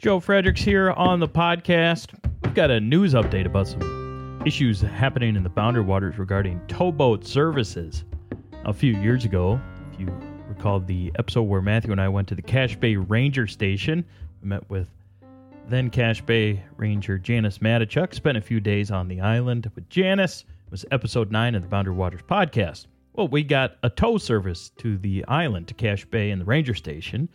Joe Fredericks here on the podcast. We've got a news update about some issues happening in the Boundary Waters regarding towboat services. A few years ago, if you recall the episode where Matthew and I went to the Cache Bay Ranger Station, we met with then Cache Bay Ranger Janice Matichuk, spent a few days on the island with Janice. It was episode 9 of the Boundary Waters podcast. Well, we got a tow service to the island, to Cache Bay and the Ranger Station.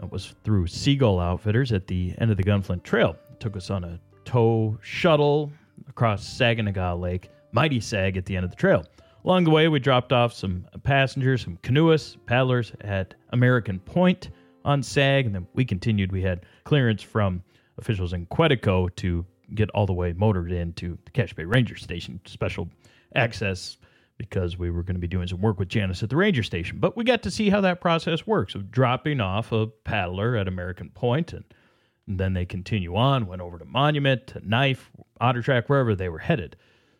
That was through Seagull Outfitters at the end of the Gunflint Trail. It took us on a tow shuttle across Saganaga Lake, mighty sag at the end of the trail. Along the way, we dropped off some passengers, some canoeists, paddlers at American Point on Sag, and then we continued. We had clearance from officials in Quetico to get all the way motored into the Cache Bay Ranger Station, special access because we were going to be doing some work with Janice at the ranger station. But we got to see how that process works of dropping off a paddler at American Point and, and then they continue on, went over to Monument, to Knife, Otter Track, wherever they were headed.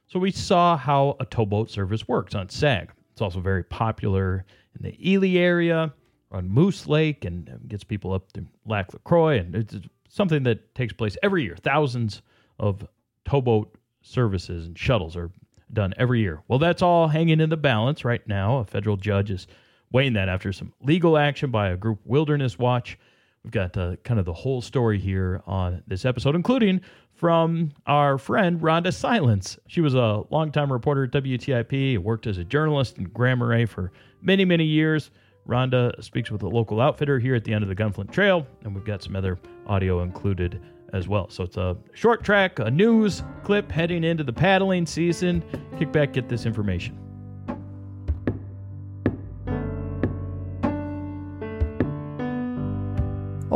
So we saw how a towboat service works on SAG. It's also very popular in the Ely area, on Moose Lake, and gets people up to Lac La Croix. And it's something that takes place every year. Thousands of towboat services and shuttles are done every year. Well, that's all hanging in the balance right now. A federal judge is weighing that after some legal action by a group, Wilderness Watch. We've got uh, kind of the whole story here on this episode, including from our friend Rhonda Silence. She was a longtime reporter at WTIP, worked as a journalist in Grand Marais for many, many years. Rhonda speaks with a local outfitter here at the end of the Gunflint Trail, and we've got some other audio included as well. So it's a short track, a news clip heading into the paddling season. Kick back, get this information.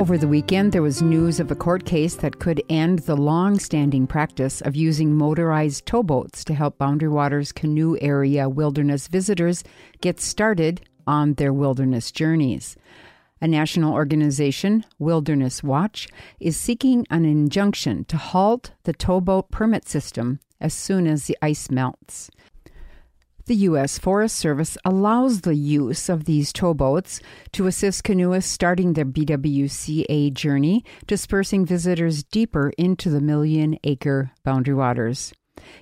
Over the weekend, there was news of a court case that could end the long standing practice of using motorized towboats to help Boundary Waters canoe area wilderness visitors get started on their wilderness journeys. A national organization, Wilderness Watch, is seeking an injunction to halt the towboat permit system as soon as the ice melts. The U.S. Forest Service allows the use of these towboats to assist canoeists starting their BWCA journey, dispersing visitors deeper into the million acre boundary waters.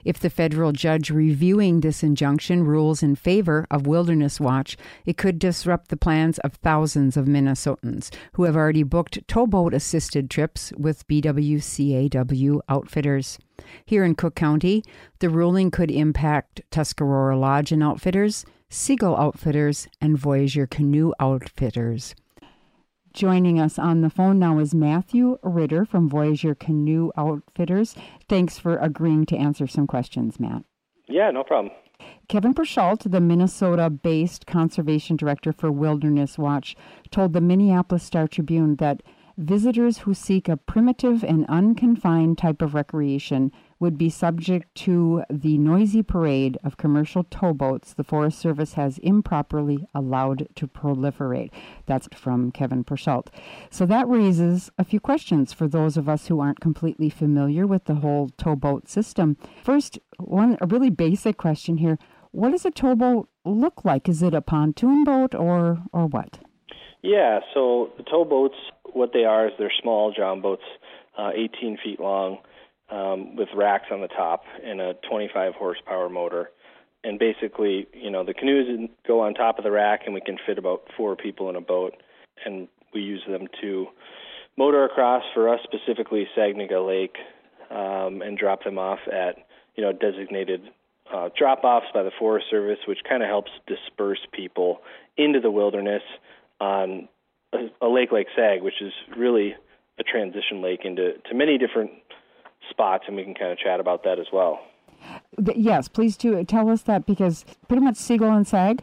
If the federal judge reviewing this injunction rules in favor of Wilderness Watch, it could disrupt the plans of thousands of Minnesotans who have already booked towboat assisted trips with BWCAW outfitters. Here in Cook County, the ruling could impact Tuscarora Lodge and Outfitters, Seagull Outfitters, and Voyageur Canoe Outfitters. Joining us on the phone now is Matthew Ritter from Voyageur Canoe Outfitters. Thanks for agreeing to answer some questions, Matt. Yeah, no problem. Kevin Proescholdt, the Minnesota based conservation director for Wilderness Watch, told the Minneapolis Star Tribune that visitors who seek a primitive and unconfined type of recreation would be subject to the noisy parade of commercial towboats the Forest Service has improperly allowed to proliferate. That's from Kevin Proescholdt. So that raises a few questions for those of us who aren't completely familiar with the whole towboat system. First, one a really basic question here. What does a towboat look like? Is it a pontoon boat or or what? Yeah, so the towboats, what they are is they're small john boats, uh, 18 feet long, um, with racks on the top and a 25 horsepower motor. And basically, you know, the canoes go on top of the rack, and we can fit about four people in a boat. And we use them to motor across for us specifically Saganaga Lake, um, and drop them off at you know designated uh, drop-offs by the Forest Service, which kind of helps disperse people into the wilderness on a, a lake like Sag, which is really a transition lake into to many different spots, and we can kind of chat about that as well. Yes, please do tell us that because pretty much Seagull and Sag.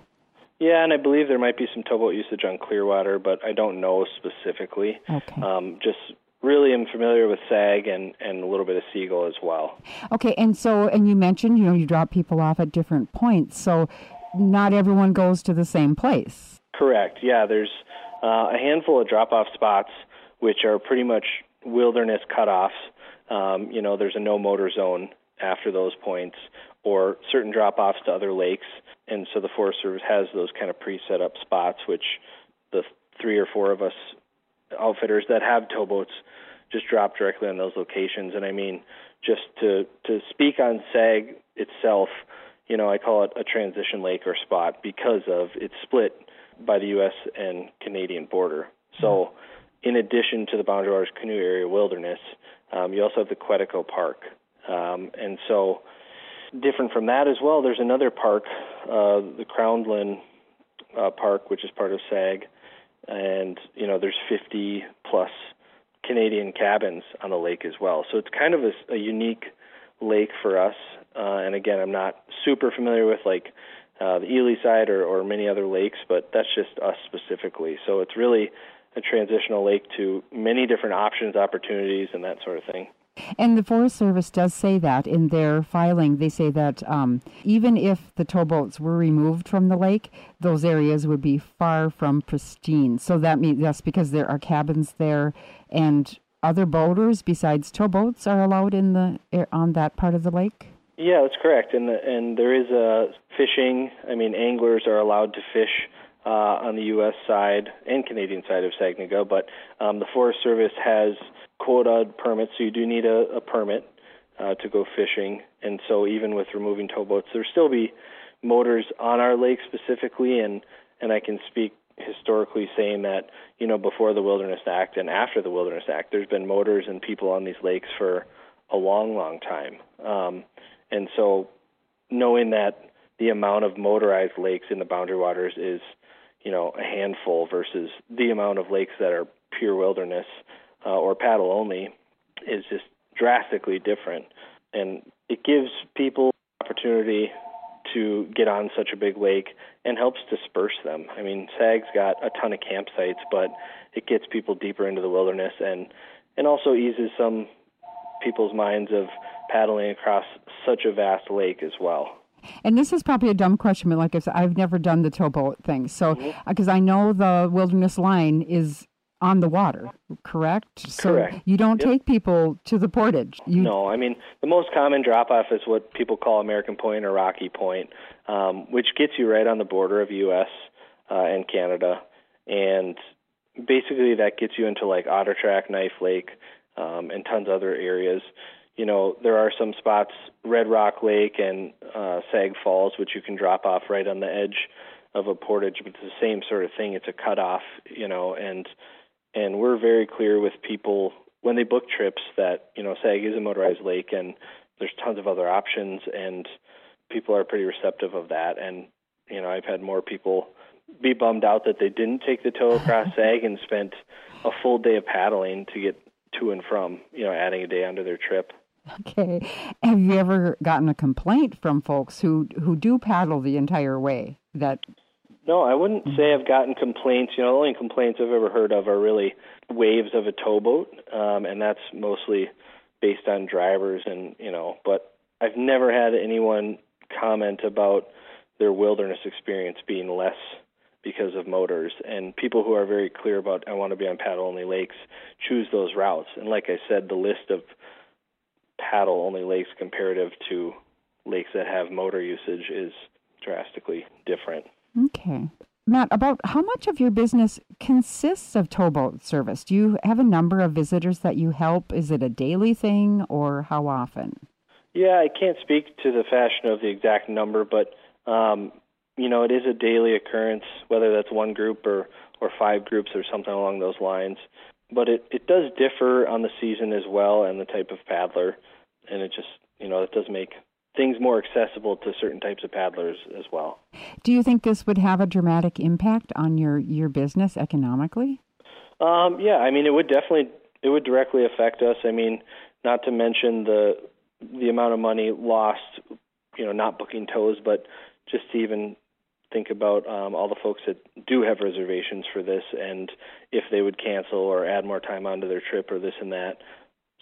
Yeah, and I believe there might be some towboat usage on Clearwater, but I don't know specifically. Okay. Um, just really am familiar with SAG and, and a little bit of Seagull as well. Okay, and so and you mentioned you know you drop people off at different points, so not everyone goes to the same place. Correct. Yeah, there's uh, a handful of drop-off spots which are pretty much wilderness cutoffs um, you know, there's a no motor zone after those points or certain drop offs to other lakes. And so the Forest Service has those kind of pre set up spots, which the three or four of us outfitters that have towboats just drop directly on those locations. And I mean, just to to speak on SAG itself, you know, I call it a transition lake or spot because of it's split by the U.S. and Canadian border. So, in addition to the Boundary Waters Canoe Area Wilderness, um, you also have the Quetico Park, um, and so different from that as well. There's another park, uh, the Crownland uh, Park, which is part of SAG, and you know there's 50 plus Canadian cabins on the lake as well. So it's kind of a, a unique lake for us. Uh, and again, I'm not super familiar with like uh, the Ely side or, or many other lakes, but that's just us specifically. So it's really a transitional lake to many different options, opportunities, and that sort of thing. And the Forest Service does say that in their filing. They say that um, even if the towboats were removed from the lake, those areas would be far from pristine. So that means that's because there are cabins there, and other boaters besides towboats are allowed in the on that part of the lake. Yeah, that's correct. And the, and there is a fishing. I mean, anglers are allowed to fish uh, on the U.S. side and Canadian side of Saganaga, but um, the Forest Service has quota permits, so you do need a, a permit uh, to go fishing. And so even with removing towboats, there still be motors on our lake specifically, and and I can speak historically saying that you know before the Wilderness Act and after the Wilderness Act, there's been motors and people on these lakes for a long, long time. Um, and so knowing that the amount of motorized lakes in the boundary waters is you know a handful versus the amount of lakes that are pure wilderness uh, or paddle only is just drastically different, and it gives people opportunity to get on such a big lake and helps disperse them. I mean, SAG's got a ton of campsites, but it gets people deeper into the wilderness and and also eases some people's minds of paddling across such a vast lake as well. And this is probably a dumb question, but like I said, I've never done the towboat thing. So, because mm-hmm. I know the wilderness line is on the water, correct? So correct. you don't yep. take people to the portage. You... No, I mean the most common drop off is what people call American Point or Rocky Point, um, which gets you right on the border of U.S. Uh, and Canada, and basically that gets you into like Otter Track, Knife Lake, um, and tons of other areas. You know, there are some spots, Red Rock Lake and uh, Sag Falls, which you can drop off right on the edge of a portage, but it's the same sort of thing. It's a cutoff, you know, and and we're very clear with people when they book trips that you know Sag is a motorized lake and there's tons of other options and people are pretty receptive of that and you know I've had more people be bummed out that they didn't take the tow across Sag and spent a full day of paddling to get to and from you know adding a day onto their trip. Okay. Have you ever gotten a complaint from folks who who do paddle the entire way that no, I wouldn't say I've gotten complaints. You know, the only complaints I've ever heard of are really waves of a towboat, um, and that's mostly based on drivers and you know. But I've never had anyone comment about their wilderness experience being less because of motors. And people who are very clear about I want to be on paddle only lakes choose those routes. And like I said, the list of paddle only lakes comparative to lakes that have motor usage is drastically different. Okay. Matt, about how much of your business consists of towboat service? Do you have a number of visitors that you help? Is it a daily thing or how often? Yeah, I can't speak to the fashion of the exact number, but um, you know, it is a daily occurrence, whether that's one group or or five groups or something along those lines. But it it does differ on the season as well and the type of paddler, and it just you know it does make things more accessible to certain types of paddlers as well. Do you think this would have a dramatic impact on your your business economically? Um, yeah, I mean, it would definitely it would directly affect us. I mean, not to mention the the amount of money lost, you know, not booking tows, but just to even think about um, all the folks that do have reservations for this and if they would cancel or add more time onto their trip or this and that.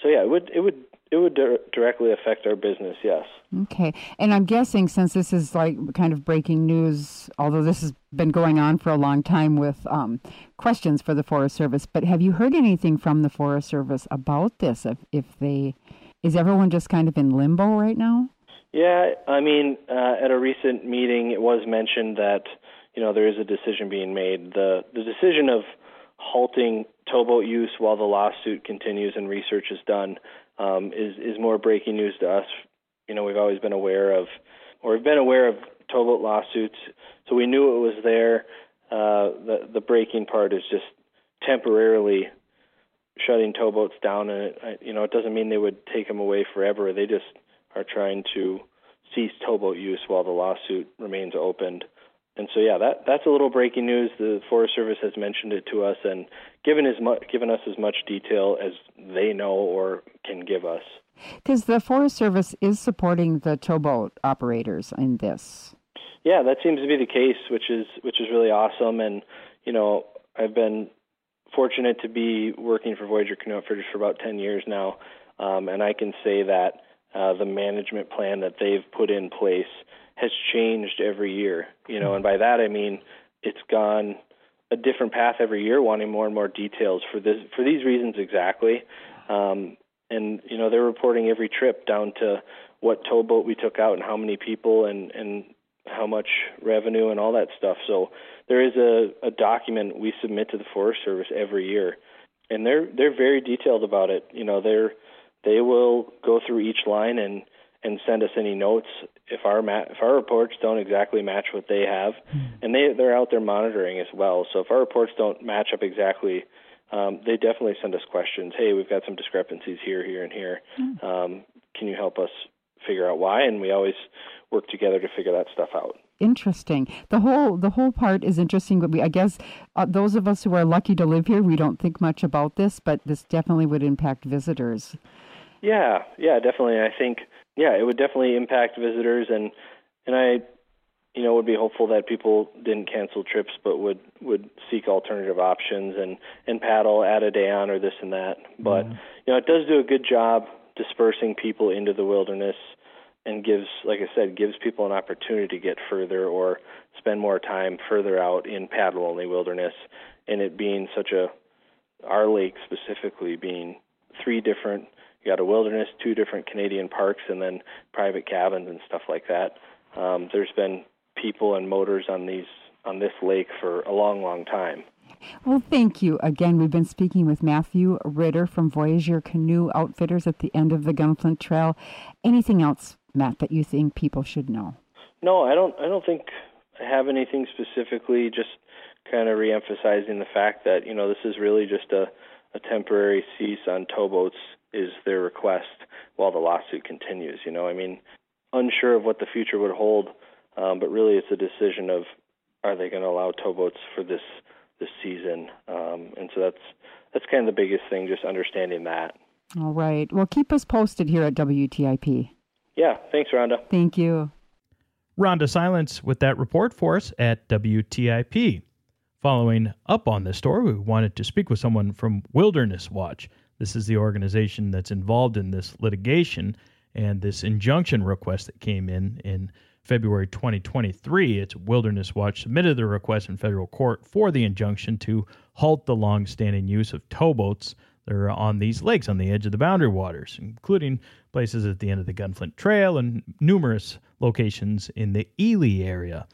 So yeah, it would it would it would di- directly affect our business, yes. Okay. And I'm guessing since this is like kind of breaking news, although this has been going on for a long time with um, questions for the Forest Service, but have you heard anything from the Forest Service about this? If, if they, is everyone just kind of in limbo right now? Yeah, I mean, uh, at a recent meeting, it was mentioned that you know there is a decision being made. The the decision of halting towboat use while the lawsuit continues and research is done um, is is more breaking news to us. You know, we've always been aware of, or we've been aware of towboat lawsuits, so we knew it was there. Uh, the the breaking part is just temporarily shutting towboats down, and it, you know it doesn't mean they would take them away forever. They just are trying to cease towboat use while the lawsuit remains opened. And so, yeah, that that's a little breaking news. The Forest Service has mentioned it to us and given as much given us as much detail as they know or can give us. Because the Forest Service is supporting the towboat operators in this. Yeah, that seems to be the case, which is which is really awesome. And you know, I've been fortunate to be working for Voyageur Canoe Outfitters for about 10 years now, um, and I can say that uh, the management plan that they've put in place has changed every year. You know, and by that I mean it's gone a different path every year, wanting more and more details for this for these reasons exactly. Um, and you know, they're reporting every trip down to what towboat we took out and how many people and and how much revenue and all that stuff. So there is a, a document we submit to the Forest Service every year, and they're they're very detailed about it. You know, they're they will go through each line and and send us any notes if our ma- if our reports don't exactly match what they have, mm. and they they're out there monitoring as well. So if our reports don't match up exactly, um, they definitely send us questions. Hey, we've got some discrepancies here, here, and here. Mm. Um, can you help us figure out why? And we always work together to figure that stuff out. Interesting. The whole the whole part is interesting. But we, I guess, uh, those of us who are lucky to live here, we don't think much about this, but this definitely would impact visitors. Yeah, yeah, definitely. I think yeah, it would definitely impact visitors, and and I, you know, would be hopeful that people didn't cancel trips, but would would seek alternative options and and paddle, add a day on, or this and that. But mm-hmm. you know, it does do a good job dispersing people into the wilderness and gives, like I said, gives people an opportunity to get further or spend more time further out in paddle only wilderness. And it being such a, our lake specifically being three different, you got a wilderness, two different Canadian parks, and then private cabins and stuff like that. Um, there's been people and motors on these on this lake for a long, long time. Well, thank you. Again, we've been speaking with Matthew Ritter from Voyageur Canoe Outfitters at the end of the Gunflint Trail. Anything else Matt, that you think people should know? No, I don't. I don't think I have anything specifically. Just kind of reemphasizing the fact that you know this is really just a, a temporary cease on towboats is their request while the lawsuit continues. You know, I mean, unsure of what the future would hold, um, but really it's a decision of are they going to allow towboats for this this season, um, and so that's that's kind of the biggest thing, just understanding that. All right. Well, keep us posted here at WTIP. Yeah, thanks, Rhonda. Thank you. Rhonda Silence with that report for us at WTIP. Following up on this story, we wanted to speak with someone from Wilderness Watch. This is the organization that's involved in this litigation and this injunction request that came in in February 2023. It's Wilderness Watch submitted the request in federal court for the injunction to halt the long-standing use of towboats that are on these lakes on the edge of the boundary waters, including places at the end of the Gunflint Trail and numerous locations in the Ely area.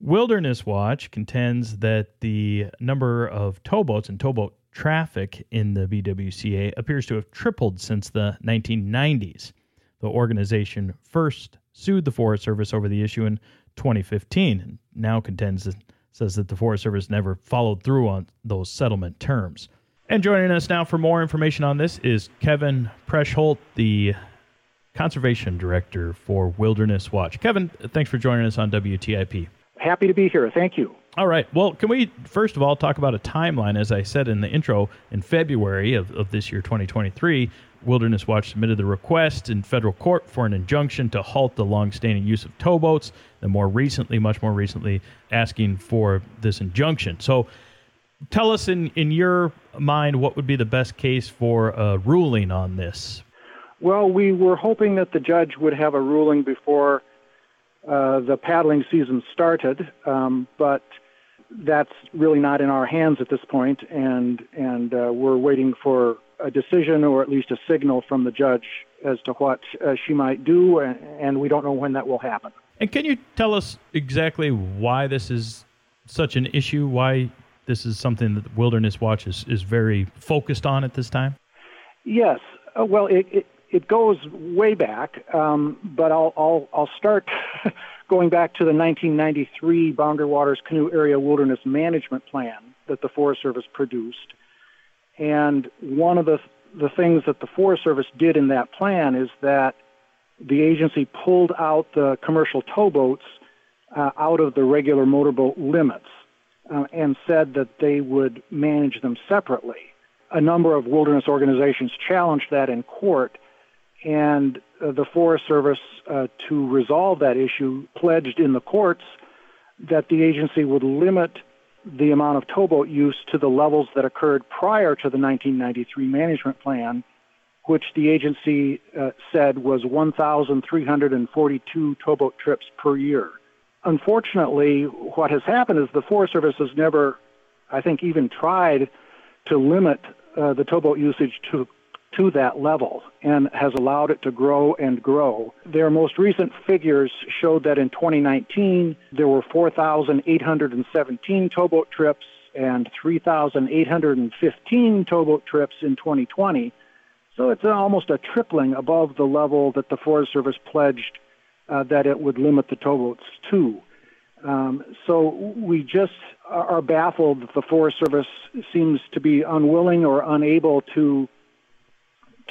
Wilderness Watch contends that the number of towboats and towboat traffic in the BWCA appears to have tripled since the 1990s. The organization first sued the Forest Service over the issue in 2015 and now contends that, says that the Forest Service never followed through on those settlement terms. And joining us now for more information on this is Kevin Proescholdt, the Conservation Director for Wilderness Watch. Kevin, thanks for joining us on WTIP. Happy to be here. Thank you. All right. Well, can we first of all talk about a timeline? As I said in the intro, in February of, of this year, 2023, Wilderness Watch submitted the request in federal court for an injunction to halt the longstanding use of towboats. And more recently, much more recently, asking for this injunction. So, tell us in, in your mind what would be the best case for a ruling on this? Well, we were hoping that the judge would have a ruling before uh, the paddling season started, um, but that's really not in our hands at this point, and and uh, we're waiting for a decision or at least a signal from the judge as to what uh, she might do, and, and we don't know when that will happen. And can you tell us exactly why this is such an issue? Why this is something that Wilderness Watch is, is very focused on at this time? Yes. Uh, well, it, it, it goes way back, um, but I'll, I'll, I'll start going back to the 1993 Boundary Waters Canoe Area Wilderness Management Plan that the Forest Service produced. And one of the, the things that the Forest Service did in that plan is that the agency pulled out the commercial towboats uh, out of the regular motorboat limits uh, and said that they would manage them separately. A number of wilderness organizations challenged that in court, and uh, the Forest Service, uh, to resolve that issue, pledged in the courts that the agency would limit the amount of towboat use to the levels that occurred prior to the 1993 management plan, which the agency uh, said was 1,342 towboat trips per year. Unfortunately, what has happened is the Forest Service has never, I think, even tried to limit uh, the towboat usage to to that level and has allowed it to grow and grow. Their most recent figures showed that in 2019 there were 4,817 towboat trips and 3,815 towboat trips in 2020. So it's almost a tripling above the level that the Forest Service pledged uh, that it would limit the towboats to. Um, so we just are baffled that the Forest Service seems to be unwilling or unable to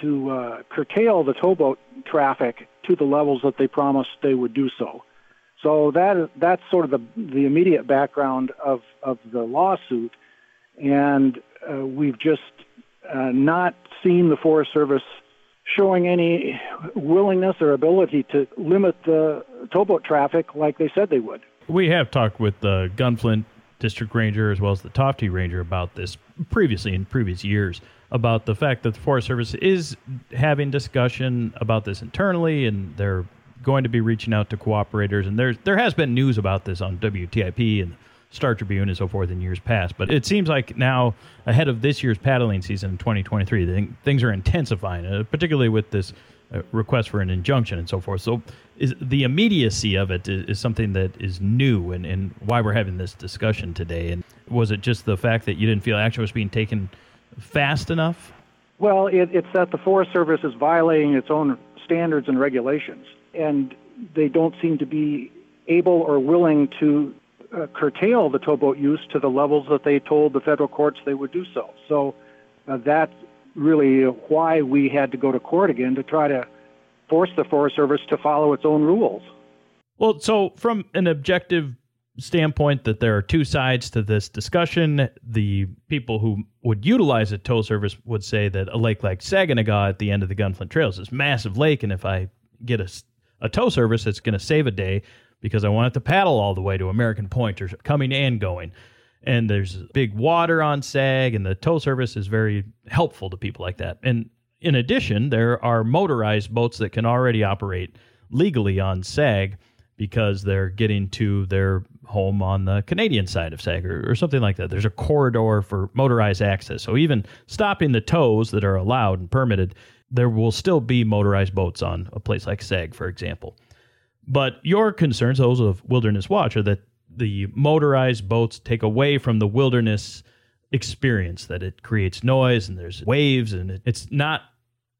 to uh, curtail the towboat traffic to the levels that they promised they would do so. So that that's sort of the the immediate background of of the lawsuit, and uh, we've just uh, not seen the Forest Service showing any willingness or ability to limit the towboat traffic like they said they would. We have talked with the Gunflint District Ranger as well as the Tofte Ranger about this previously in previous years about the fact that the Forest Service is having discussion about this internally and they're going to be reaching out to cooperators and there's there has been news about this on WTIP and Star Tribune and so forth in years past. But it seems like now, ahead of this year's paddling season in 2023, things are intensifying, uh, particularly with this uh, request for an injunction and so forth. So, is the immediacy of it is, is something that is new, and, and why we're having this discussion today. And was it just the fact that you didn't feel action was being taken fast enough? Well, it, it's that the Forest Service is violating its own standards and regulations, and they don't seem to be able or willing to uh, curtail the towboat use to the levels that they told the federal courts they would do so. So uh, that's really why we had to go to court again to try to force the Forest Service to follow its own rules. Well, so from an objective standpoint that there are two sides to this discussion. The people who would utilize a tow service would say that a lake like Saganaga at the end of the Gunflint Trail is this massive lake, and if I get a, a tow service, it's going to save a day because I wanted to paddle all the way to American Point or coming and going. And there's big water on Sag, and the tow service is very helpful to people like that. And in addition, there are motorized boats that can already operate legally on Sag because they're getting to their home on the Canadian side of Sag or, or, something like that. There's a corridor for motorized access. So even stopping the tows that are allowed and permitted, there will still be motorized boats on a place like Sag, for example. But your concerns, those of Wilderness Watch, are that the motorized boats take away from the wilderness experience, that it creates noise and there's waves, and it's not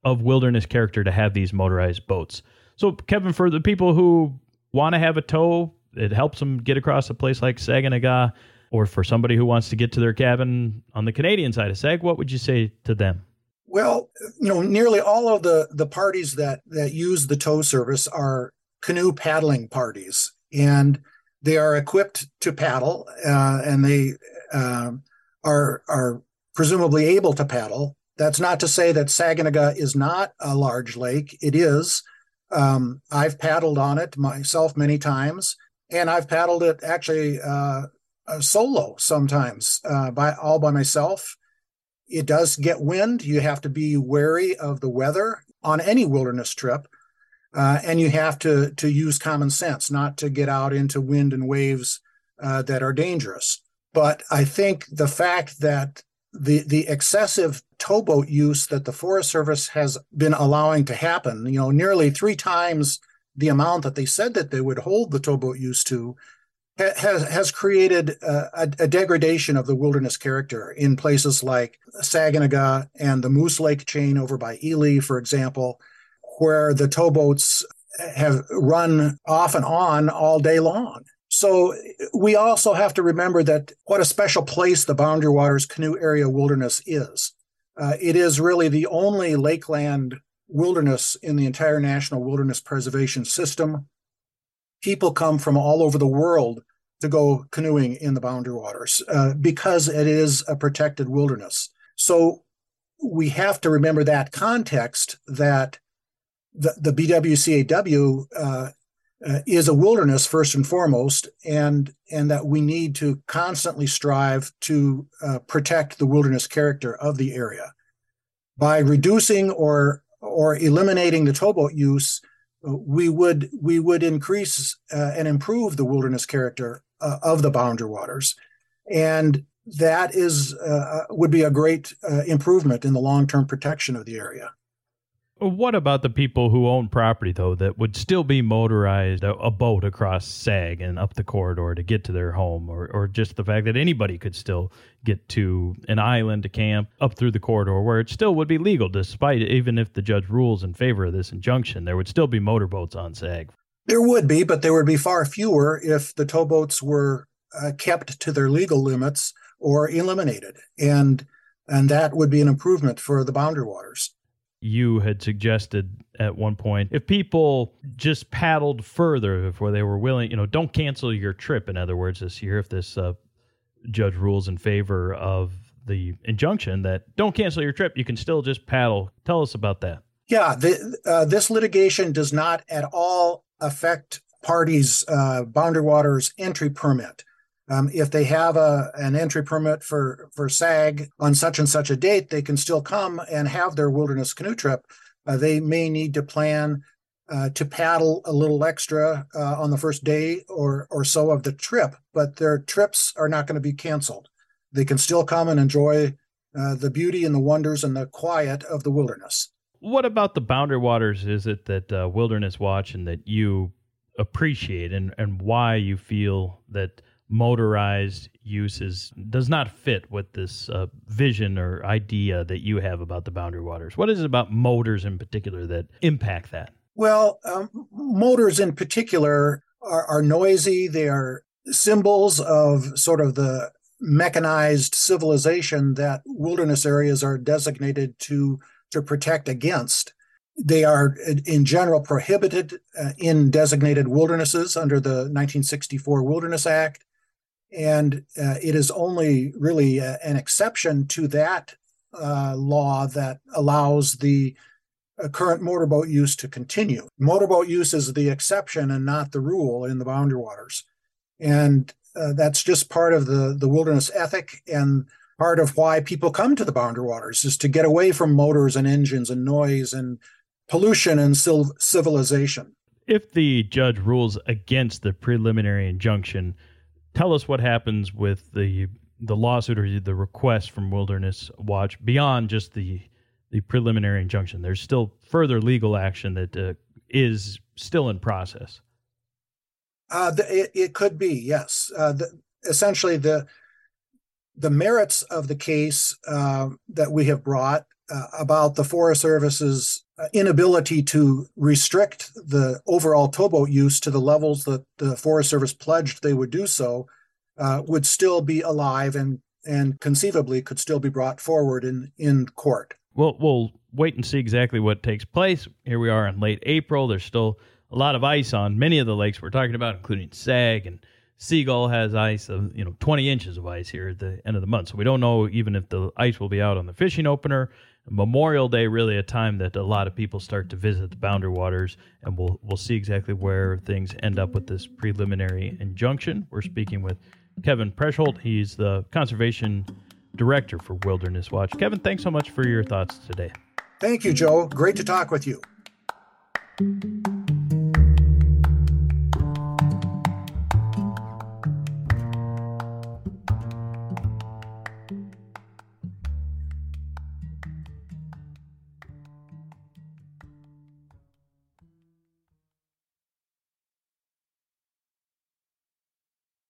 of wilderness character to have these motorized boats. So, Kevin, for the people who want to have a tow, it helps them get across a place like Saganaga, or for somebody who wants to get to their cabin on the Canadian side of Sag, what would you say to them? Well, you know, nearly all of the the parties that that use the tow service are canoe paddling parties, and they are equipped to paddle, uh, and they uh, are are presumably able to paddle. That's not to say that Saganaga is not a large lake. It is. Um, I've paddled on it myself many times, and I've paddled it actually uh, uh solo sometimes uh, by all by myself. It does get wind. You have to be wary of the weather on any wilderness trip. Uh, and you have to to use common sense, not to get out into wind and waves uh, that are dangerous. But I think the fact that the the excessive towboat use that the Forest Service has been allowing to happen, you know, nearly three times the amount that they said that they would hold the towboat use to, has has created a, a, degradation of the wilderness character in places like Saganaga and the Moose Lake chain over by Ely, for example, where the towboats have run off and on all day long. So we also have to remember that what a special place the Boundary Waters Canoe Area Wilderness is. Uh, it is really the only lakeland wilderness in the entire National Wilderness Preservation System. People come from all over the world to go canoeing in the Boundary Waters uh, because it is a protected wilderness. So we have to remember that context that the, the BWCAW uh, uh, is a wilderness first and foremost, and and that we need to constantly strive to uh, protect the wilderness character of the area by reducing or or eliminating the towboat use. We would we would increase uh, and improve the wilderness character uh, of the boundary waters, and that is uh, would be a great improvement in the long term protection of the area. What about the people who own property though that would still be motorized a, a, boat across Sag and up the corridor to get to their home, or or just the fact that anybody could still get to an island to camp up through the corridor where it still would be legal, despite even if the judge rules in favor of this injunction, there would still be motorboats on Sag. There would be, but there would be far fewer if the towboats were uh, kept to their legal limits or eliminated, and and that would be an improvement for the boundary waters you had suggested at one point if people just paddled further before they were willing you know don't cancel your trip in other words this year if this uh, judge rules in favor of the injunction that don't cancel your trip you can still just paddle. Tell us about that. Yeah the, uh, this litigation does not at all affect parties uh, boundary waters entry permit um, if they have a an entry permit for for SAG on such and such a date, they can still come and have their wilderness canoe trip. Uh, they may need to plan uh, to paddle a little extra uh, on the first day or or so of the trip, but their trips are not going to be canceled. They can still come and enjoy uh, the beauty and the wonders and the quiet of the wilderness. What about the boundary waters is it that uh, Wilderness Watch and that you appreciate, and and why you feel that motorized uses does not fit with this uh, vision or idea that you have about the boundary waters. What is it about motors in particular that impact that? Well, um, motors in particular are, are noisy. They are symbols of sort of the mechanized civilization that wilderness areas are designated to to protect against. They are, in general, prohibited uh, in designated wildernesses under the 1964 Wilderness Act. And uh, it is only really uh, an exception to that uh, law that allows the uh, current motorboat use to continue. Motorboat use is the exception and not the rule in the boundary waters. And uh, that's just part of the, the wilderness ethic and part of why people come to the boundary waters is to get away from motors and engines and noise and pollution and civilization. If the judge rules against the preliminary injunction, tell us what happens with the the lawsuit or the request from Wilderness Watch beyond just the the preliminary injunction. There's still further legal action that uh, is still in process. Uh, the, it, it, could be yes. Uh, the, essentially, the the merits of the case uh, that we have brought uh, about the Forest Service's uh, inability to restrict the overall towboat use to the levels that the Forest Service pledged they would do so uh, would still be alive and and conceivably could still be brought forward in in court. Well, we'll wait and see exactly what takes place. Here we are in late April. There's still a lot of ice on many of the lakes we're talking about, including Sag and Seagull has ice of you know 20 inches of ice here at the end of the month. So we don't know even if the ice will be out on the fishing opener Memorial Day really a time that a lot of people start to visit the boundary waters, and we'll we'll see exactly where things end up with this preliminary injunction. We're speaking with Kevin Proescholdt. He's the conservation director for Wilderness Watch. Kevin, thanks so much for your thoughts today. Thank you, Joe. Great to talk with you.